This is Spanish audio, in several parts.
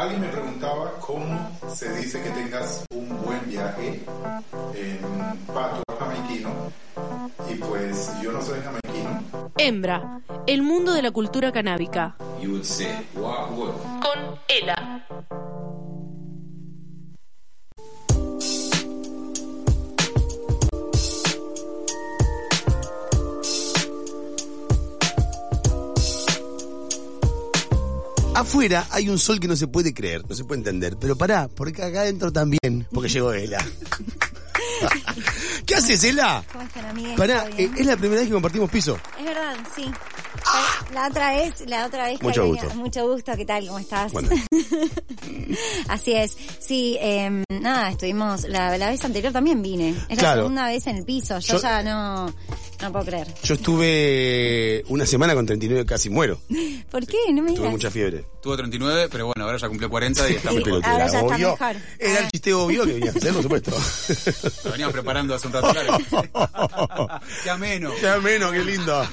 alguien me preguntaba cómo se dice que tengas un buen viaje en pato jamaiquino y pues yo no soy jamaiquino. Hembra, el mundo de la cultura canábica. You would say, what would? Con Ela. Afuera hay un sol que no se puede creer, no se puede entender. Pero pará, porque acá adentro también, porque llegó Ela. ¿Qué haces, Ela? ¿Cómo están, amigues? Pará, ¿Todo eh, es la primera vez que compartimos piso. Es verdad, sí. La otra vez, la otra vez que Mucho gusto. mucho gusto, ¿qué tal? ¿Cómo estás? Bueno. Así es. Sí, eh, nada, estuvimos, la, la vez anterior también vine. Es la Claro. segunda vez en el piso. Yo, Yo- ya no, no puedo creer. Yo estuve una semana con 39, casi muero. ¿Por qué? No me Tuve mucha fiebre. Tuvo 39, pero bueno, ahora ya cumplió 40 y está Sí. ahora era ya está obvio. mejor. Era el chiste obvio que venía a hacer, por supuesto. Lo veníamos preparando hace un rato. claro. Qué ameno. Qué ameno, qué lindo.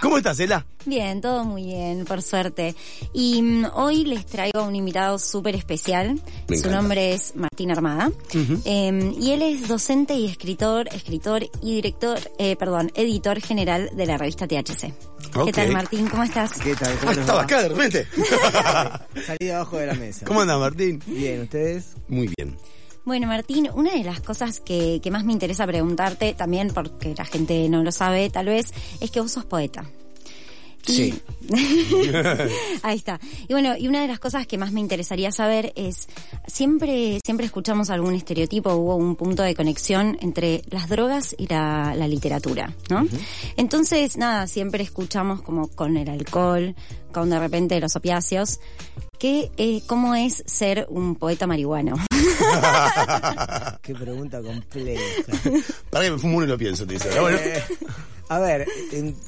¿Cómo estás, Ela? Bien, todo muy bien, por suerte. Y mm, hoy les traigo a un invitado súper especial. Me Su encanta. nombre es Martín Armada. Eh, y él es docente y escritor, escritor y director, eh, perdón, editor general de la revista THC. Ok. ¿Qué tal, Martín? ¿Cómo estás? ¿Qué tal? Ah, ¿Cómo les estaba va? acá de repente. Salí de abajo de la mesa. ¿Cómo andas, Martín? Bien, ¿ustedes? Muy bien. Bueno, Martín, una de las cosas que, que más me interesa preguntarte, también porque la gente no lo sabe, tal vez, es que vos sos poeta. Sí. Ahí está. Y bueno, y una de las cosas que más me interesaría saber es, siempre, siempre escuchamos algún estereotipo, hubo un punto de conexión entre las drogas y la, la literatura, ¿no? Entonces, nada, siempre escuchamos como con el alcohol, con de repente los opiáceos, que, eh, ¿cómo es ser un poeta marihuano? Qué pregunta compleja. Para que me fumo uno y lo pienso, te dice. Bueno, a ver,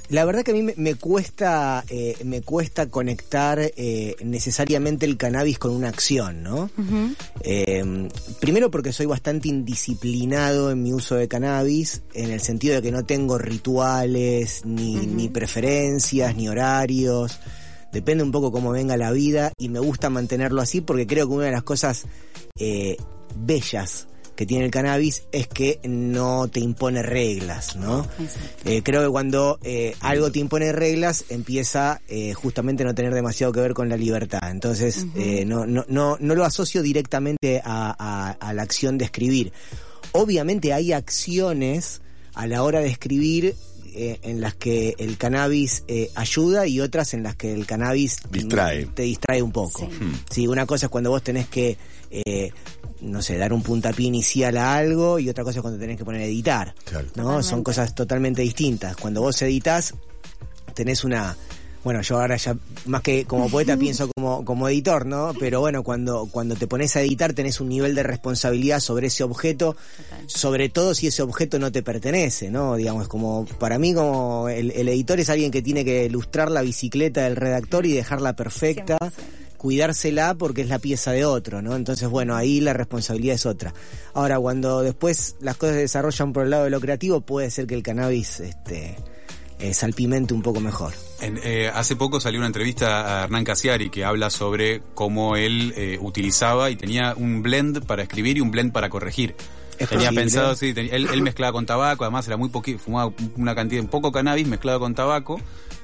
la verdad que a mí me, cuesta eh, me cuesta conectar eh, necesariamente el cannabis con una acción, ¿no? Eh, primero porque soy bastante indisciplinado en mi uso de cannabis, en el sentido de que no tengo rituales, ni, ni preferencias, ni horarios. Depende un poco cómo venga la vida y me gusta mantenerlo así porque creo que una de las cosas eh, bellas que tiene el cannabis es que no te impone reglas, ¿no? Eh, creo que cuando eh, algo te impone reglas empieza eh, justamente a no tener demasiado que ver con la libertad. Entonces eh, no, no, no, no lo asocio directamente a, a- a la acción de escribir. Obviamente hay acciones a la hora de escribir eh, en las que el cannabis eh, ayuda y otras en las que el cannabis Distrae. te distrae un poco. Sí. Sí, una cosa es cuando vos tenés que, eh, no sé, dar un puntapié inicial a algo y otra cosa es cuando tenés que poner a editar. Claro. ¿no? Totalmente. Son cosas totalmente distintas. Cuando vos editas, tenés una... Bueno, yo ahora ya, más que como poeta, pienso como, como editor, ¿no? Pero bueno, cuando, cuando te pones a editar tenés un nivel de responsabilidad sobre ese objeto, sobre todo si ese objeto no te pertenece, ¿no? Digamos, como, para mí como el, el editor es alguien que tiene que ilustrar la bicicleta del redactor y dejarla perfecta, 100%. Cuidársela porque es la pieza de otro, ¿no? Entonces, bueno, ahí la responsabilidad es otra. Ahora, cuando después las cosas se desarrollan por el lado de lo creativo, puede ser que el cannabis, este, eh, salpimente un poco mejor. En, eh, hace poco salió una entrevista a Hernán Casiari que habla sobre cómo él eh, utilizaba y tenía un blend para escribir y un blend para corregir. Es tenía posible. pensado, sí, él mezclaba con tabaco, además era muy poquito, fumaba una cantidad, un poco cannabis mezclado con tabaco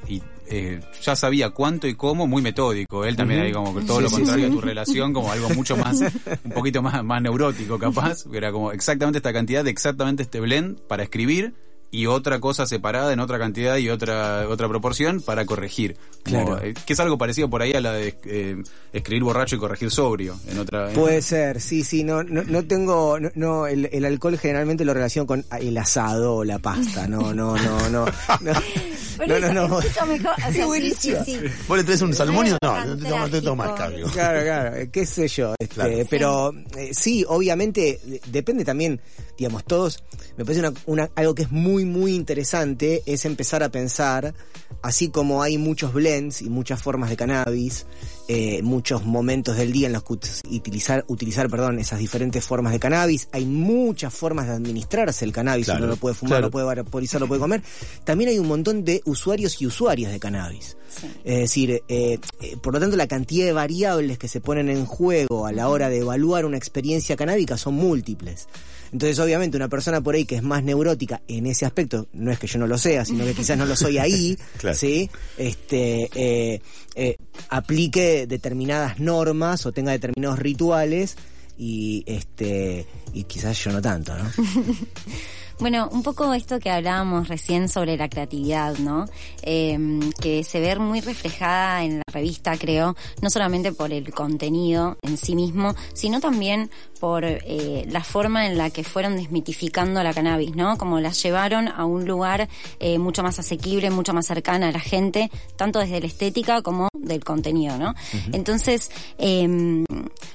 y eh, ya sabía cuánto y cómo, muy metódico. Él también ahí como que todo Sí, lo contrario sí. a tu relación, como algo mucho más, un poquito más, más neurótico capaz. Era como exactamente esta cantidad de exactamente este blend para escribir y otra cosa separada en otra cantidad y otra otra proporción para corregir. Claro. eh, que es algo parecido por ahí a la de eh, escribir borracho y corregir sobrio en otra. en- Puede ser, sí, sí, no, no, no tengo, no, no, el, el alcohol generalmente lo relaciono con el asado o la pasta, no, no, no, no, no, Pero no, no, no. mejor. O sea, sí, sí, sí. ¿Vos le traes un salmonio? No, no te tomas, te tomas cambio. Claro, claro, eh, qué sé yo, este, Claro. pero eh, sí, obviamente depende también, digamos, todos, me parece una, una- algo que es muy, muy interesante, es empezar a pensar, así como hay muchos blends y muchas formas de cannabis, eh, muchos momentos del día en los que ut- utilizar, utilizar perdón, esas diferentes formas de cannabis, hay muchas formas de administrarse el cannabis, Claro, uno lo puede fumar, claro. lo puede vaporizar, lo puede comer, también hay un montón de usuarios y usuarias de cannabis. Es decir, eh, eh, por lo tanto, la cantidad de variables que se ponen en juego a la hora de evaluar una experiencia canábica son múltiples. Entonces, obviamente, una persona por ahí que es más neurótica en ese aspecto, no es que yo no lo sea, sino que quizás no lo soy ahí, Claro. ¿sí? Este, eh, eh, aplique determinadas normas o tenga determinados rituales y este y quizás yo no tanto, ¿no? Bueno, un poco esto que hablábamos recién sobre la creatividad, ¿no? Eh, que se ve muy reflejada en la revista, creo, no solamente por el contenido en sí mismo, sino también por eh, la forma en la que fueron desmitificando la cannabis, ¿no? Como la llevaron a un lugar eh, mucho más asequible, mucho más cercana a la gente, tanto desde la estética como del contenido, ¿no? Entonces, eh,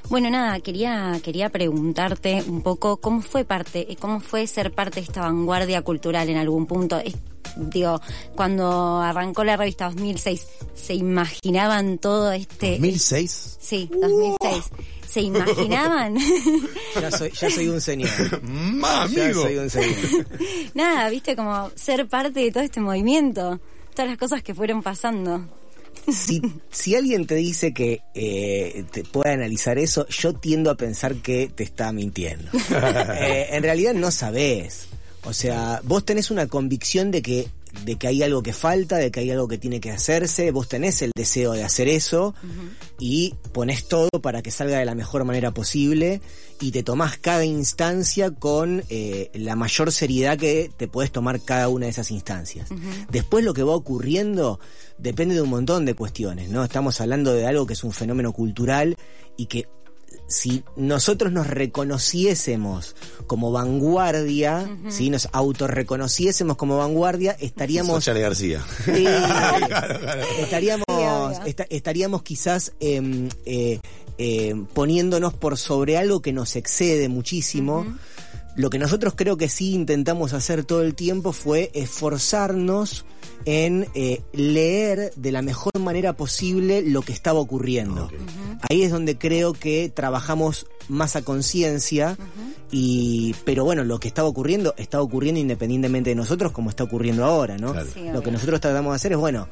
bueno, nada, quería, quería preguntarte un poco cómo fue parte, cómo fue ser parte de esta vanguardia cultural en algún punto. Es- digo, cuando arrancó la revista 2006, ¿se imaginaban todo este... 2006. Sí, 2006. ¿Se imaginaban? Ya soy, ya soy un señor. Más Ya amigo. soy un señor. Nada, viste, como ser parte de todo este movimiento. Todas las cosas que fueron pasando. si, si alguien te dice que eh, te puede analizar eso, yo tiendo a pensar que te está mintiendo. Eh, en realidad no sabés. O sea, vos tenés una convicción de que de que hay algo que falta, de que hay algo que tiene que hacerse, vos tenés el deseo de hacer eso y ponés todo para que salga de la mejor manera posible y te tomás cada instancia con eh, la mayor seriedad que te puedes tomar cada una de esas instancias. Después lo que va ocurriendo depende de un montón de cuestiones, ¿no? Estamos hablando de algo que es un fenómeno cultural y que si nosotros nos reconociésemos como vanguardia, si nos autorreconociésemos como vanguardia, estaríamos Chale García. Sí, estaríamos, Sí, obvio. esta- estaríamos quizás em, eh, eh, poniéndonos por sobre algo que nos excede muchísimo. Lo que nosotros creo que sí intentamos hacer todo el tiempo fue esforzarnos en eh, leer de la mejor manera posible lo que estaba ocurriendo. Ahí es donde creo que trabajamos más a conciencia y pero bueno, lo que estaba ocurriendo está ocurriendo independientemente de nosotros como está ocurriendo ahora, ¿no? Claro. Sí, lo que nosotros tratamos de hacer es bueno,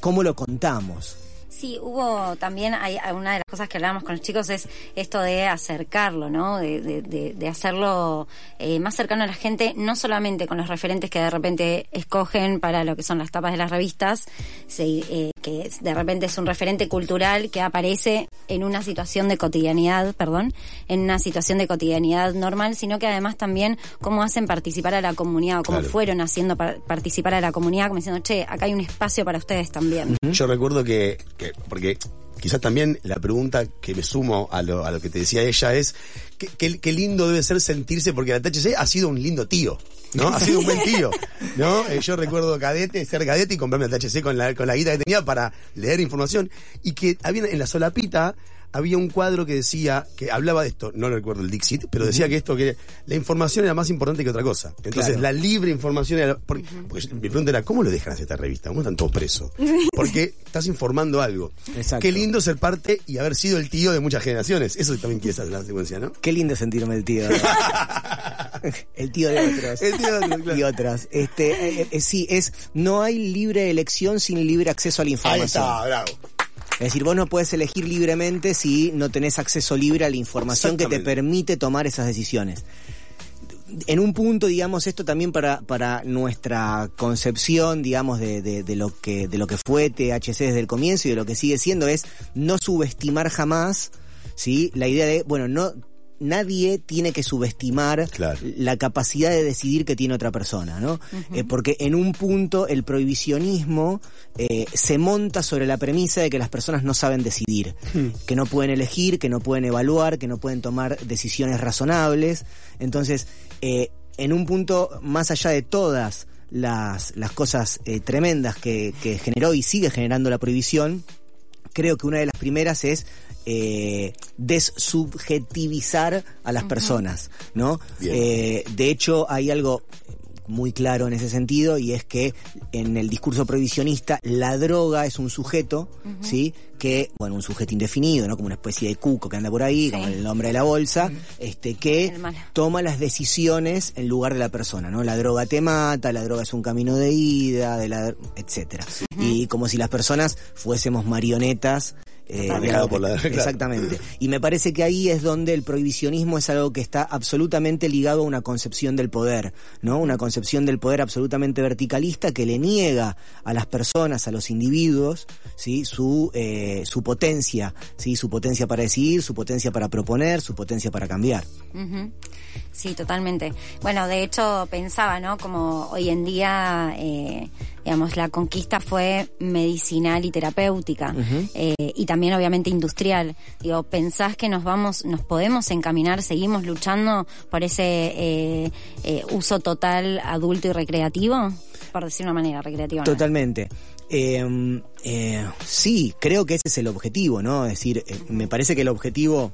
¿cómo lo contamos? Sí, hubo también, hay, una de las cosas que hablábamos con los chicos es esto de acercarlo, ¿no? De, de, hacerlo eh, más cercano a la gente, no solamente con los referentes que de repente escogen para lo que son las tapas de las revistas, sí, eh, que de repente es un referente cultural que aparece en una situación de cotidianidad, perdón, en una situación de cotidianidad normal, sino que además también cómo hacen participar a la comunidad o cómo Claro. fueron haciendo par- participar a la comunidad, como diciendo, che, acá hay un espacio para ustedes también. Yo recuerdo que, que- porque quizás también la pregunta que me sumo a lo, a lo que te decía ella es, ¿qué, lindo debe ser sentirse, porque la THC ha sido un lindo tío, ¿no? Ha sido un buen tío, ¿no? Eh, yo recuerdo cadete, ser cadete y comprarme la THC con la, con la guita que tenía para leer información y que había en la solapita había un cuadro que decía, que hablaba de esto, no recuerdo el Dixit, pero decía que esto, que la información era más importante que otra cosa. Entonces, Claro. la libre información era, porque, porque mi pregunta era, ¿cómo lo dejan hacer esta revista? ¿Cómo están todos presos? Porque estás informando algo. Exacto. Qué lindo ser parte y haber sido el tío de muchas generaciones. Eso también quiere ser la secuencia, ¿no? Qué lindo sentirme el tío. el tío de otros. El tío de otros, claro. Y otras. Este, eh, eh, sí, es, no hay libre elección sin libre acceso a la Ahí información. está, bravo. Es decir, vos no puedes elegir libremente si no tenés acceso libre a la información que te permite tomar esas decisiones. En un punto, digamos, esto también para, para nuestra concepción, digamos, de, de, de lo que, de lo que fue THC desde el comienzo y de lo que sigue siendo es no subestimar jamás, ¿sí? La idea de, bueno, no, nadie tiene que subestimar Claro. la capacidad de decidir que tiene otra persona, ¿no? Eh, porque en un punto el prohibicionismo eh, se monta sobre la premisa de que las personas no saben decidir, que no pueden elegir, que no pueden evaluar, que no pueden tomar decisiones razonables. Entonces, eh, en un punto, más allá de todas las, las cosas eh, tremendas que, que generó y sigue generando la prohibición, creo que una de las primeras es eh, desubjetivizar a las personas, ¿no? Eh, de hecho, hay algo muy claro en ese sentido y es que en el discurso prohibicionista la droga es un sujeto, ¿sí? Que, bueno, un sujeto indefinido, ¿no? Como una especie de cuco que anda por ahí, como el nombre de la bolsa, este, que toma las decisiones en lugar de la persona, ¿no? La droga te mata, la droga es un camino de ida, de la, etcétera. Y como si las personas fuésemos marionetas eh, Manejado por la- claro. Exactamente. Y me parece que ahí es donde el prohibicionismo es algo que está absolutamente ligado a una concepción del poder, ¿no? Una concepción del poder absolutamente verticalista que le niega a las personas, a los individuos, ¿sí? Su, eh, su potencia, ¿sí? Su potencia para decidir, su potencia para proponer, su potencia para cambiar. Sí, totalmente. Bueno, de hecho pensaba, ¿no? Como hoy en día, eh, digamos, la conquista fue medicinal y terapéutica eh, y también obviamente industrial. Digo, pensás que nos vamos, nos podemos encaminar, seguimos luchando por ese eh, eh, uso total adulto y recreativo, por decir una manera recreativa. Totalmente. Eh, eh, sí, creo que ese es el objetivo, ¿no? Es decir, eh, me parece que el objetivo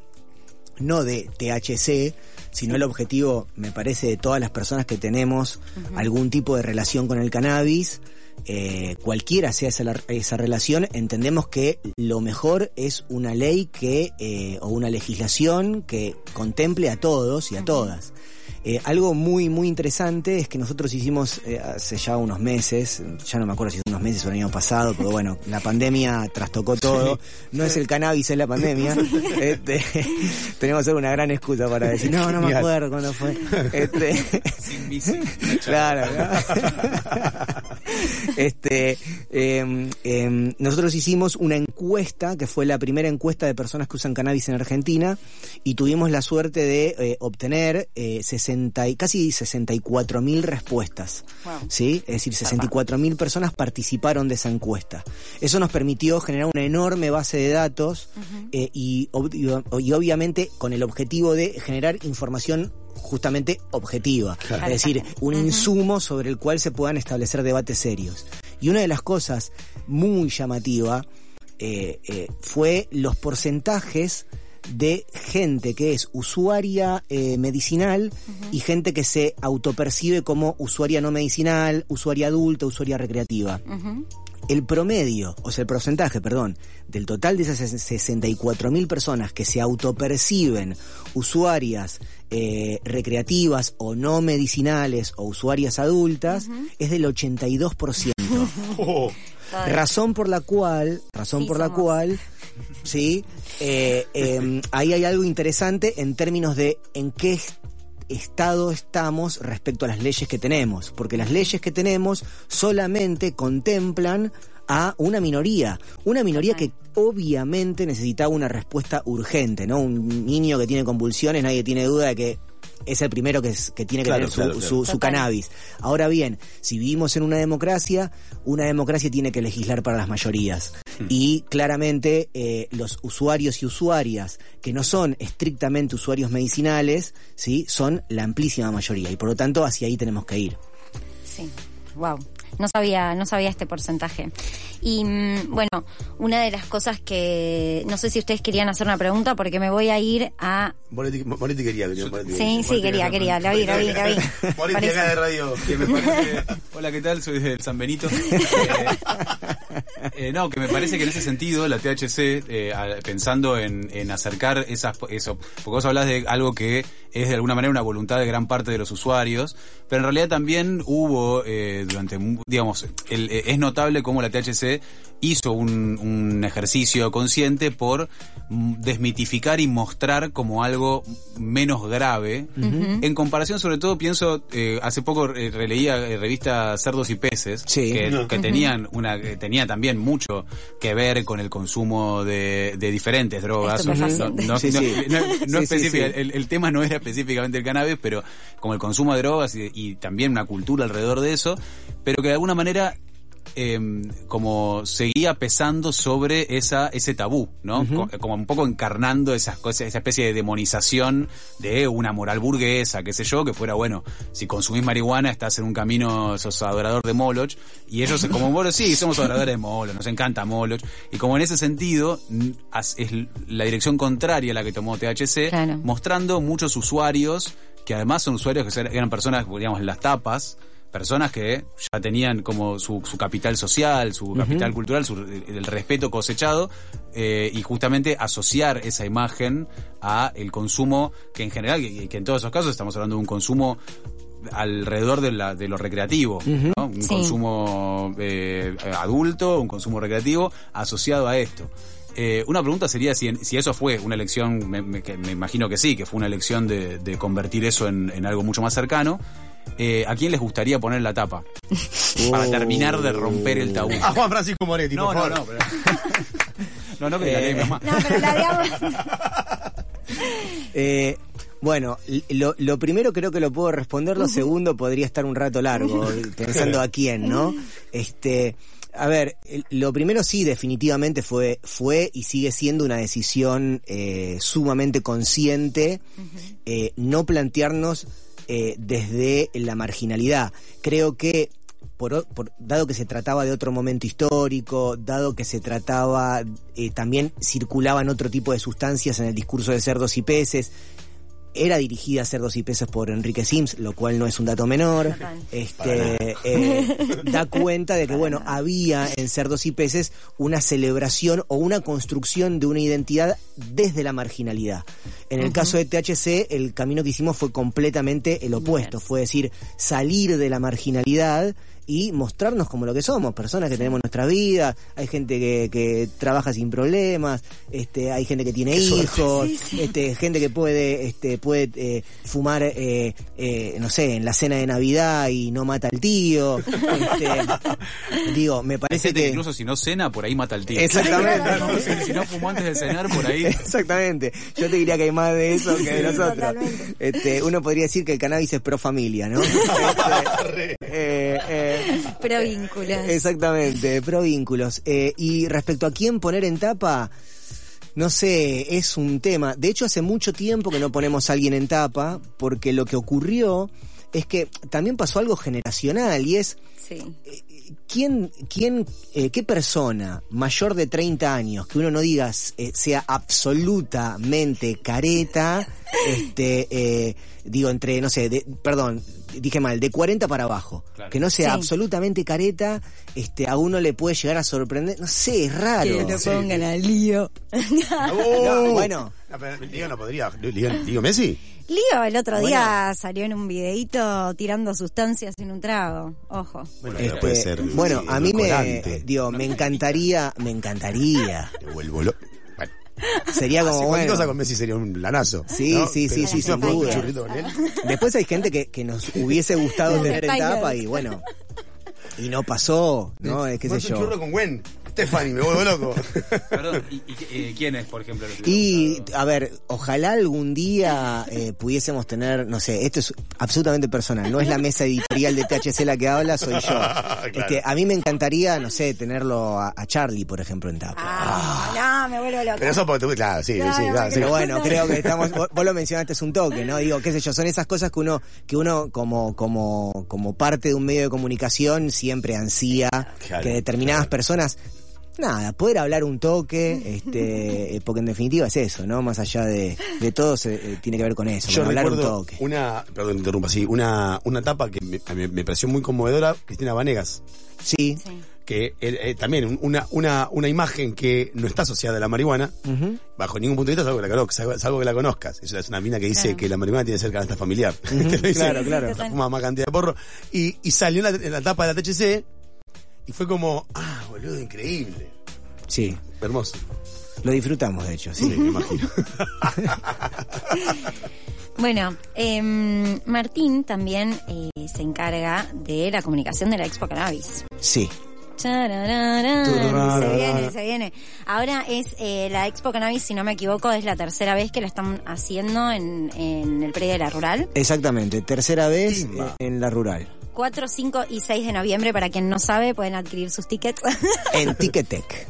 no de THC, sino el objetivo, me parece, de todas las personas que tenemos algún tipo de relación con el cannabis, eh, cualquiera sea esa, la- esa relación, entendemos que lo mejor es una ley que, eh, o una legislación que contemple a todos y a todas. Eh, algo muy, muy interesante es que nosotros hicimos eh, hace ya unos meses, ya no me acuerdo si unos meses o el año pasado, pero bueno, la pandemia trastocó todo. No es el cannabis, es la pandemia. Este, tenemos una gran excusa para decir, no, no me acuerdo cuándo fue. Este, Sin bici. claro, ¿no? este, eh, eh, nosotros hicimos una encuesta, que fue la primera encuesta de personas que usan cannabis en Argentina, y tuvimos la suerte de eh, obtener eh, 60 y, casi 64 mil respuestas. Wow. ¿sí? Es decir, 64 mil personas participaron de esa encuesta. Eso nos permitió generar una enorme base de datos eh, y ob- y obviamente con el objetivo de generar información justamente objetiva, es decir, un insumo sobre el cual se puedan establecer debates serios. Y una de las cosas muy llamativa eh, eh, fue los porcentajes de gente que es usuaria eh, medicinal y gente que se autopercibe como usuaria no medicinal, usuaria adulta, usuaria recreativa. El promedio, o sea, el porcentaje, perdón, del total de esas 64.000 personas que se autoperciben usuarias eh, recreativas o no medicinales o usuarias adultas es del 82%. Razón por la cual, razón Sí, por la cual, sí, eh, eh, ahí hay algo interesante en términos de en qué est- estado estamos respecto a las leyes que tenemos, porque las leyes que tenemos solamente contemplan a una minoría, una minoría que obviamente necesitaba una respuesta urgente, ¿no? Un niño que tiene convulsiones, nadie tiene duda de que es el primero que, es- que tiene que Claro, tener su, claro, claro. su- su Total. cannabis. Ahora bien, si vivimos en una democracia, una democracia tiene que legislar para las mayorías. Y claramente eh, los usuarios y usuarias que no son estrictamente usuarios medicinales, sí, son la amplísima mayoría. Y por lo tanto, hacia ahí tenemos que ir. Sí, wow. No sabía, no sabía este porcentaje. Y mm, bueno, una de las cosas que no sé si ustedes querían hacer una pregunta porque me voy a ir a Moretti, Moretti quería, quería, Moretti Sí, sí, quería, quería, la vi, la vi, la vi. Moretti acá de radio. que me parece- Hola, ¿qué tal? Soy de San Benito. Eh, no, que me parece que en ese sentido la THC, eh, pensando en, en acercar esas, eso, porque vos hablas de algo que es de alguna manera una voluntad de gran parte de los usuarios, pero en realidad también hubo eh, durante, digamos, el- eh, es notable cómo la THC hizo un, un ejercicio consciente por desmitificar y mostrar como algo menos grave. En comparación, sobre todo, pienso, eh, hace poco eh, releía eh, revista Cerdos y Peces, Sí. que, No. que tenían una, que tenía también mucho que ver con el consumo de, de diferentes drogas. No, Estupefacientes. no- Sí, no- sí. no- no Sí, sí, específica, sí. El, el tema no era específicamente el cannabis, pero como el consumo de drogas y, y también una cultura alrededor de eso, pero que de alguna manera eh, como seguía pesando sobre esa ese tabú, ¿no? Co- como un poco encarnando esas cosas, esa especie de demonización de una moral burguesa, qué sé yo, que fuera, bueno, si consumís marihuana estás en un camino, sos adorador de Moloch, y ellos como, bueno, sí, somos adoradores de Moloch, nos encanta Moloch, y como en ese sentido, es la dirección contraria a la que tomó THC, Claro. mostrando muchos usuarios que además son usuarios que eran personas, digamos, en las tapas, personas que ya tenían como su, su capital social, su capital cultural, su, el respeto cosechado, eh, y justamente asociar esa imagen a el consumo que en general, que, que en todos esos casos estamos hablando de un consumo alrededor de, la, de lo recreativo, ¿no? un Sí. consumo eh, adulto, un consumo recreativo asociado a esto. Eh, una pregunta sería si, si eso fue una elección, me, me- que me imagino que sí, que fue una elección de, de convertir eso en, en algo mucho más cercano. Eh, ¿A quién les gustaría poner la tapa? Para terminar de romper el tabú. A Juan Francisco Moretti, No, por no, favor. no, pero... no, no, que la ley mi mamá. No, pero la digamos. Eh, bueno, lo, lo primero creo que lo puedo responder, lo segundo podría estar un rato largo, pensando a quién, ¿no? Este, a ver, lo primero sí, definitivamente fue, fue y sigue siendo una decisión eh, sumamente consciente, eh, no plantearnos eh, desde la marginalidad. Creo que por, por- dado que se trataba de otro momento histórico, dado que se trataba, eh, también circulaban otro tipo de sustancias en el discurso de cerdos y peces, era dirigida a cerdos y peces por Enrique Sims, lo cual no es un dato menor. Este eh, da cuenta de que bueno había en cerdos y peces una celebración o una construcción de una identidad desde la marginalidad. En el caso de THC, el camino que hicimos fue completamente el opuesto, fue decir salir de la marginalidad y mostrarnos como lo que somos, personas que tenemos nuestra vida, hay gente que, que trabaja sin problemas, este, hay gente que tiene hijos, este, gente que puede, este, puede eh, fumar, eh, eh, no sé, en la cena de Navidad y no mata al tío. Este, digo, me parece gente que que incluso si no cena, por ahí mata al tío. Exactamente. Como si, si no fumó antes de cenar, por ahí. Exactamente. Yo te diría que hay más de eso que de Sí, nosotros. Este, uno podría decir que el cannabis es pro familia, ¿no? Este, eh, eh, Pero vínculos. Exactamente, pro vínculos. Eh, y respecto a quién poner en tapa, no sé, es un tema. De hecho, hace mucho tiempo que no ponemos a alguien en tapa, porque lo que ocurrió es que también pasó algo generacional y es Sí. ¿Quién, quién, eh, qué persona mayor de 30 años que uno no diga eh, sea absolutamente careta, este, eh, digo entre, no sé, de- perdón, dije mal, de 40 para abajo, Claro. que no sea Sí. absolutamente careta, este, a uno le puede llegar a sorprender, no sé, es raro. Que lo pongan al lío. No, bueno. No, pero Liga no podría. Digo Messi. Lío el otro día salió en un videíto tirando sustancias en un trago. Ojo. Bueno, Este, puede ser. bueno, sí, a mí me, digo, me encantaría, me encantaría. O el bolo- Bueno, Sería como hace cualquier bueno. cosa con Messi sería un lanazo. Sí, ¿no? sí, sí, sí, sin duda. Después hay gente que, que nos hubiese gustado tener en tapa y bueno, y no pasó, ¿no? Es qué sé Ponte un yo. churro con Gwen. Stephanie, me vuelvo loco. Perdón, ¿y, y, eh, quién es, por ejemplo? Y, a ver, ojalá algún día eh, pudiésemos tener, no sé, esto es absolutamente personal, no es la mesa editorial de THC la que habla, soy yo. Este, a mí me encantaría, no sé, tenerlo a, a Charlie, por ejemplo, en tapa. Ah, no, me vuelvo loca. Pero eso porque tú, claro, sí, Claro, sí, claro, sí. Pero bueno, creo que estamos, vos, vos lo mencionaste es un toque, ¿no? Digo, qué sé yo, son esas cosas que uno, que uno como, como, como parte de un medio de comunicación siempre ansía Claro, que determinadas personas, nada, poder hablar un toque, este, eh, porque en definitiva es eso, ¿no? Más allá de, de todo se, eh, tiene que ver con eso, Yo con hablar un toque. una, perdón, interrumpa, sí, una, una tapa que me, me pareció muy conmovedora, Cristina Vanegas, Sí. que eh, también un- una, una, una imagen que no está asociada a la marihuana, bajo ningún punto de vista, salvo que la conozcas, salvo, salvo que la conozcas. Es una, es una mina que dice Claro. que la marihuana tiene que ser canasta familiar. Te lo dice, claro, claro. sea, Fuma más cantidad de porro. Y, y salió en la, en la tapa de la THC y fue como, ah, boludo, increíble. Sí. Hermoso. Lo disfrutamos, de hecho, Sí, sí. me imagino. Bueno, em, Martín también eh, se encarga de la comunicación de la Expo Cannabis. Sí. Charararán. Se viene, se viene. Ahora es eh, la Expo Cannabis, si no me equivoco, es la tercera vez que la están haciendo en, en el predio de la rural. Exactamente, tercera vez eh, en la rural. 4, 5 y 6 de noviembre. Para quien no sabe, pueden adquirir sus tickets. En Ticketek.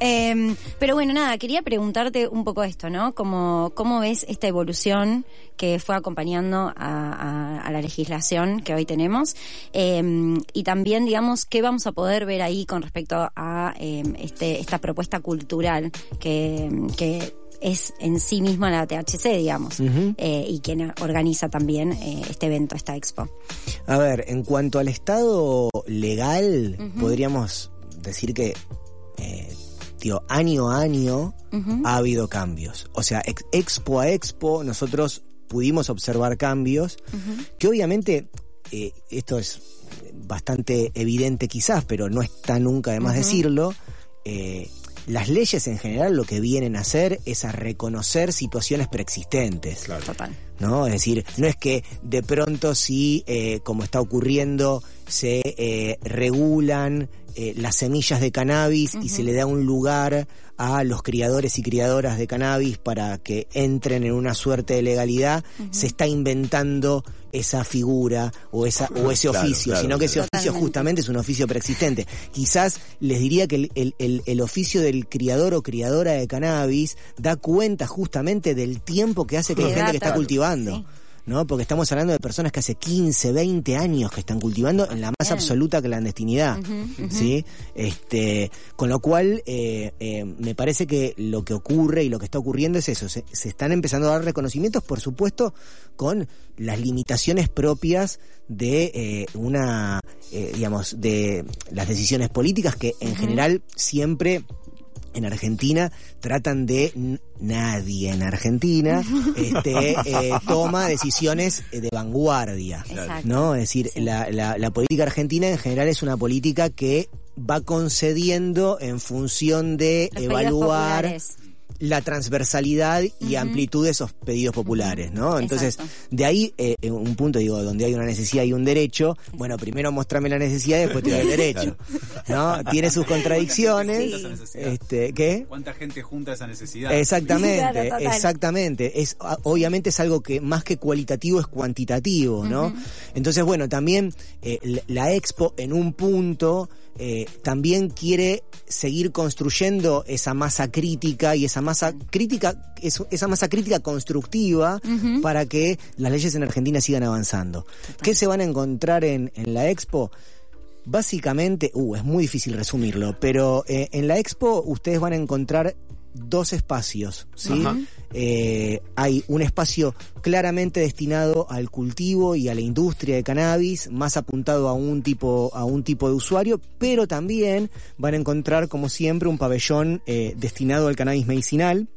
Eh, pero bueno, nada, quería preguntarte un poco esto, ¿no? Como, ¿Cómo ves esta evolución que fue acompañando a, a- a la legislación que hoy tenemos? Eh, y también, digamos, ¿qué vamos a poder ver ahí con respecto a eh, este, esta propuesta cultural que, que es en sí misma la THC, digamos, eh, y quien organiza también eh, este evento, esta expo? A ver, en cuanto al estado legal, podríamos decir que, eh, digo, año a año ha habido cambios. O sea, ex- expo a expo nosotros pudimos observar cambios que obviamente, eh, esto es bastante evidente quizás, pero no está nunca de más decirlo, eh, las leyes en general lo que vienen a hacer es a reconocer situaciones preexistentes. Total. ¿no? Es decir, no es que de pronto si, eh, como está ocurriendo, se eh, regulan eh, las semillas de cannabis y se le da un lugar a los criadores y criadoras de cannabis para que entren en una suerte de legalidad, se está inventando esa figura o esa o ese Claro, oficio, claro, sino que ese claro. oficio Totalmente. justamente es un oficio preexistente. Quizás les diría que el, el- el- el oficio del criador o criadora de cannabis da cuenta justamente del tiempo que hace que hay gente que está cultivando. Sí. ¿No? Porque estamos hablando de personas que hace 15, 20 años que están cultivando en la más Bien. absoluta clandestinidad. ¿Sí? Este, con lo cual, eh, eh, me parece que lo que ocurre y lo que está ocurriendo es eso. Se, se están empezando a dar reconocimientos, por supuesto, con las limitaciones propias de eh, una, eh, digamos, de las decisiones políticas que en general siempre en Argentina tratan de nadie en Argentina este, eh, toma decisiones de vanguardia Exacto. no es decir Sí. la, la, la política argentina en general es una política que va concediendo en función de Los evaluar. La transversalidad y amplitud de esos pedidos populares, ¿no? Entonces, Exacto. de ahí eh, en un punto, digo, donde hay una necesidad y un derecho, bueno, primero mostrame la necesidad y después te doy el derecho, ¿no? Tiene sus contradicciones, este, ¿qué? ¿Cuánta gente junta esa necesidad? Exactamente, Claro, exactamente. Es obviamente es algo que más que cualitativo es cuantitativo, ¿no? Entonces, bueno, también eh, la Expo en un punto eh, también quiere seguir construyendo esa masa crítica y esa masa crítica, es- esa masa crítica constructiva para que las leyes en Argentina sigan avanzando. ¿Qué se van a encontrar en, en la Expo? Básicamente, uh, es muy difícil resumirlo, pero eh, en la expo ustedes van a encontrar dos espacios, ¿sí? Eh, hay un espacio claramente destinado al cultivo y a la industria de cannabis, más apuntado a un tipo a un tipo de usuario, pero también van a encontrar, como siempre, un pabellón eh, destinado al cannabis medicinal,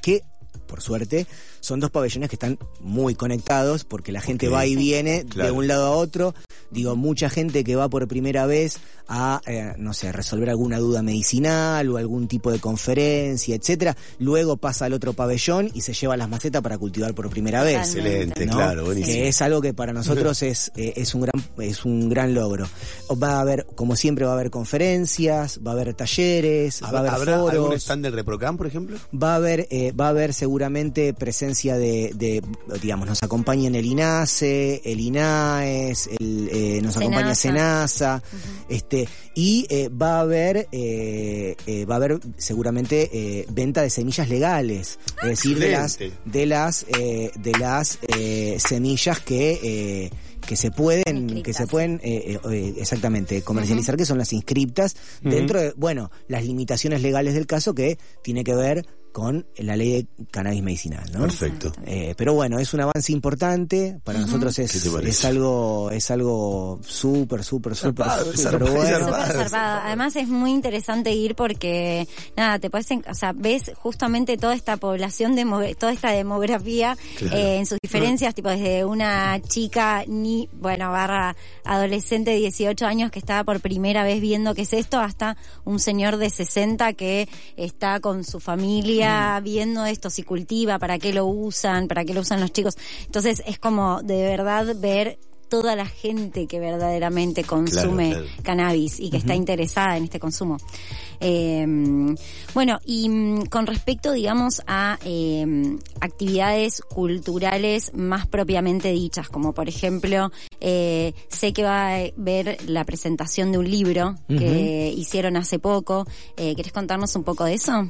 que por suerte son dos pabellones que están muy conectados porque la gente va y viene de un lado a otro. Digo, mucha gente que va por primera vez a, eh, no sé, resolver alguna duda medicinal o algún tipo de conferencia, etcétera, luego pasa al otro pabellón y se lleva las macetas para cultivar por primera vez. Excelente, ¿no? claro, buenísimo. Que es algo que para nosotros es, eh, es un gran es un gran logro. Va a haber, como siempre, va a haber conferencias, va a haber talleres, va a haber ¿Habrá algún foros. stand del Reprocam, por ejemplo? Va a haber, eh, va a haber seguramente presencia de, de, digamos, nos acompañan el INASE, el INAES, el, eh, nos acompaña Senasa. Este, y eh, va a haber, eh, eh, va a haber seguramente eh, venta de semillas legales, es decir, de las, de las, eh, de las eh, semillas que eh, que se pueden Inscriptas. que se pueden eh, eh, eh, exactamente comercializar que son las inscriptas dentro de bueno las limitaciones legales del caso que tiene que ver con la ley de cannabis medicinal ¿no? Perfecto. Eh, pero bueno, es un avance importante. Para nosotros ¿Qué es, es algo, es algo súper, súper, súper. Además es muy interesante ir porque, nada, te puedes, en- o sea, ves justamente toda esta población, demo- toda esta demografía Claro. eh, en sus diferencias, tipo desde una chica, ni, bueno, barra adolescente de 18 años que estaba por primera vez viendo qué es esto, hasta un señor de 60 que está con su familia viendo esto, si cultiva, para qué lo usan, para qué lo usan los chicos. Entonces es como de verdad ver toda la gente que verdaderamente consume Claro, claro. cannabis y que está interesada en este consumo. Eh, bueno, y mm, con respecto, digamos, a eh, actividades culturales más propiamente dichas, como por ejemplo, eh, sé que va a ver la presentación de un libro que hicieron hace poco. Eh, ¿Querés contarnos un poco de eso?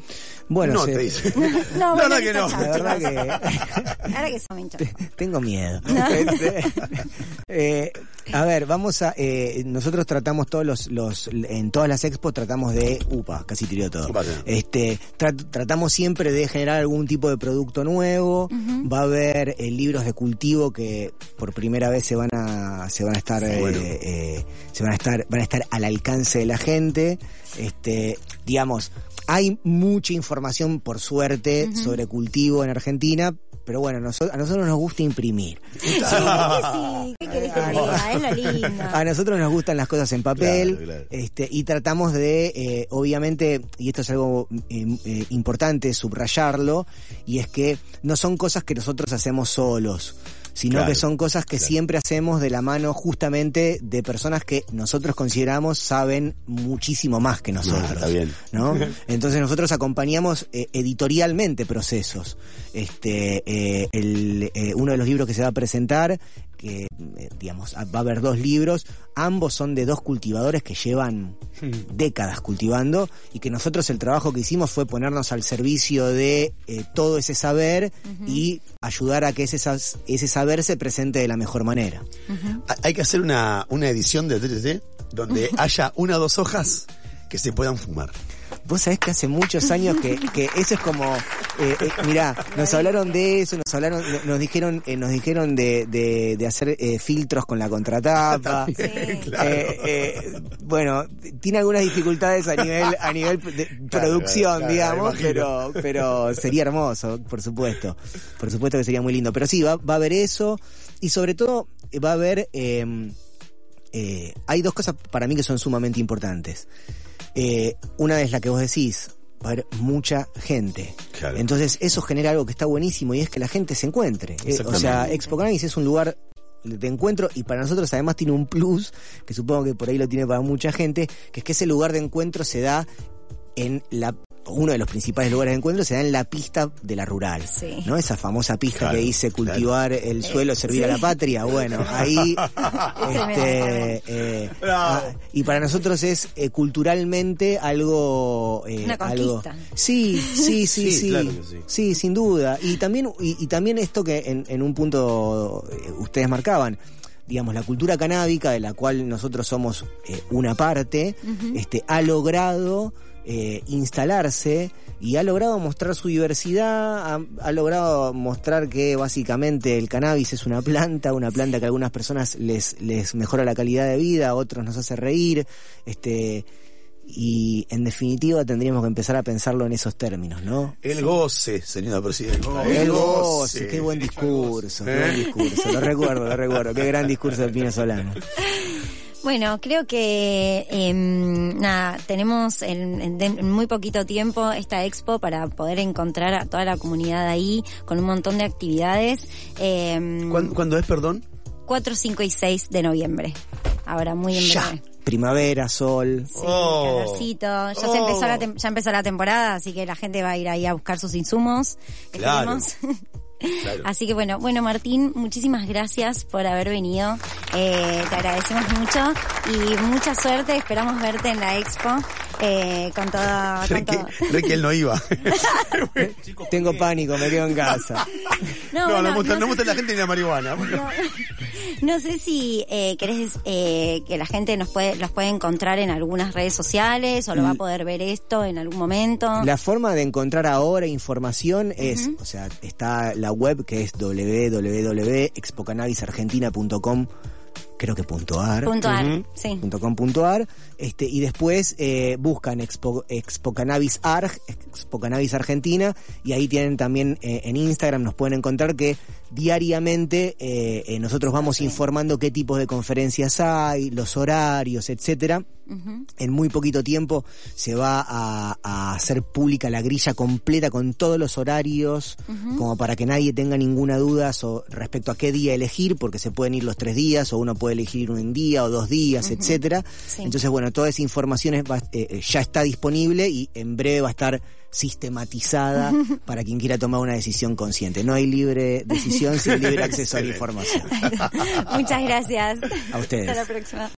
Bueno, no, se- te dice. No, No, no, bueno, que no. chao, la verdad que Ahora que son hinchas. tengo miedo. Este, eh, a ver, vamos a. eh, nosotros tratamos todos los, los. En todas las expos tratamos de. Upa, casi tiró todo. Este, tra- tratamos siempre de generar algún tipo de producto nuevo. Va a haber eh, libros de cultivo que por primera vez se van a. Se van a estar. Bueno. se van a estar. Van a estar al alcance de la gente. Este, digamos. Hay mucha información, por suerte, sobre cultivo en Argentina, pero bueno, a nosotros nos gusta imprimir. Sí, ¿qué querés que te diga? Es lo lindo. A nosotros nos gustan las cosas en papel, Claro, claro. este, y tratamos de, eh, obviamente, y esto es algo eh, eh, importante subrayarlo, y es que no son cosas que nosotros hacemos solos sino Claro, que son cosas que siempre hacemos de la mano justamente de personas que nosotros consideramos saben muchísimo más que nosotros. Ah, está bien. ¿no? Entonces nosotros acompañamos eh, editorialmente procesos. Este, eh, el, eh, uno de los libros que se va a presentar, que eh, digamos va a haber dos libros, ambos son de dos cultivadores que llevan décadas cultivando y que nosotros el trabajo que hicimos fue ponernos al servicio de eh, todo ese saber y ayudar a que ese, ese saber se presente de la mejor manera. Ha- Hay que hacer una, una edición de TTT donde haya una o dos hojas que se puedan fumar. Vos sabés que hace muchos años que, que eso es como, eh, eh, mirá, nos hablaron de eso, nos hablaron, no- nos dijeron, eh, nos dijeron de, de, de hacer eh, filtros con la contratapa. Claro. Eh, eh, bueno, tiene algunas dificultades a nivel, a nivel de Claro, producción, claro, digamos, pero, pero sería hermoso, por supuesto. Por supuesto que sería muy lindo. Pero sí, va, va a haber eso, y sobre todo va a haber, eh, eh, hay dos cosas para mí que son sumamente importantes. Eh, una es la que vos decís, va a haber mucha gente. Claro. Entonces eso genera algo que está buenísimo y es que la gente se encuentre. Eh, o sea, Expo Cannabis es un lugar de encuentro y para nosotros además tiene un plus, que supongo que por ahí lo tiene para mucha gente, que es que ese lugar de encuentro se da en la uno de los principales lugares de encuentro se da en la pista de la rural, Sí. ¿no? Esa famosa pista Claro, que dice cultivar el suelo, servir a la patria. Bueno, ahí, este, eh, ah, y para nosotros es eh, culturalmente algo, eh, Una algo, conquista. sí, sí, sí, Sí, sí, claro que sí. sí, sin duda. Y también, y, y también esto que en, en un punto eh, ustedes marcaban, digamos, la cultura canábica, de la cual nosotros somos eh, una parte, este, ha logrado eh, instalarse y ha logrado mostrar su diversidad, ha, ha logrado mostrar que básicamente el cannabis es una planta, una planta que a algunas personas les, les mejora la calidad de vida, a otros nos hace reír, este, y en definitiva tendríamos que empezar a pensarlo en esos términos, ¿no? El goce, señora presidenta. El goce, qué buen discurso, qué buen discurso, lo recuerdo, lo recuerdo, qué gran discurso de Pino Solano. Bueno, creo que em, nada, tenemos en, en- en muy poquito tiempo esta expo para poder encontrar a toda la comunidad ahí con un montón de actividades. Em, ¿Cuándo, cuándo es, perdón? 4, 5 y 6 de noviembre. Ahora, muy en Ya, breve. primavera, sol, Sí, Oh. calorcito. Ya, se Oh. empezó la tem- ya empezó la temporada, así que la gente va a ir ahí a buscar sus insumos. Claro. Así que bueno, bueno Martín, muchísimas gracias por haber venido. Eh, te agradecemos mucho y mucha suerte. Esperamos verte en la expo eh, con todo. Con él no iba. tengo pánico, me quedo en casa. No, bueno, no, me gusta, no no me sé- gusta la gente ni la marihuana. no, no sé si eh, querés eh, que la gente nos puede, los puede encontrar en algunas redes sociales o lo va a poder ver esto en algún momento. La forma de encontrar ahora información es, o sea, está la web que es www.expocannabisargentina.com creo que punto .ar. Punto ar, sí. punto com punto ar, este, y después eh, buscan Expo, Expo Cannabis Arg, Expo Cannabis Argentina, y ahí tienen también eh, en Instagram, nos pueden encontrar que diariamente eh, eh, nosotros vamos informando qué tipos de conferencias hay, los horarios, etcétera En muy poquito tiempo se va a, a hacer pública la grilla completa con todos los horarios, como para que nadie tenga ninguna duda so- respecto a qué día elegir, porque se pueden ir los tres días, o uno puede elegir un día o dos días, etcétera. Sí. Entonces, bueno, toda esa información es eh, eh, ya está disponible y en breve va a estar sistematizada para quien quiera tomar una decisión consciente. No hay libre decisión sin libre acceso a la información. Muchas gracias. A ustedes. Hasta la próxima.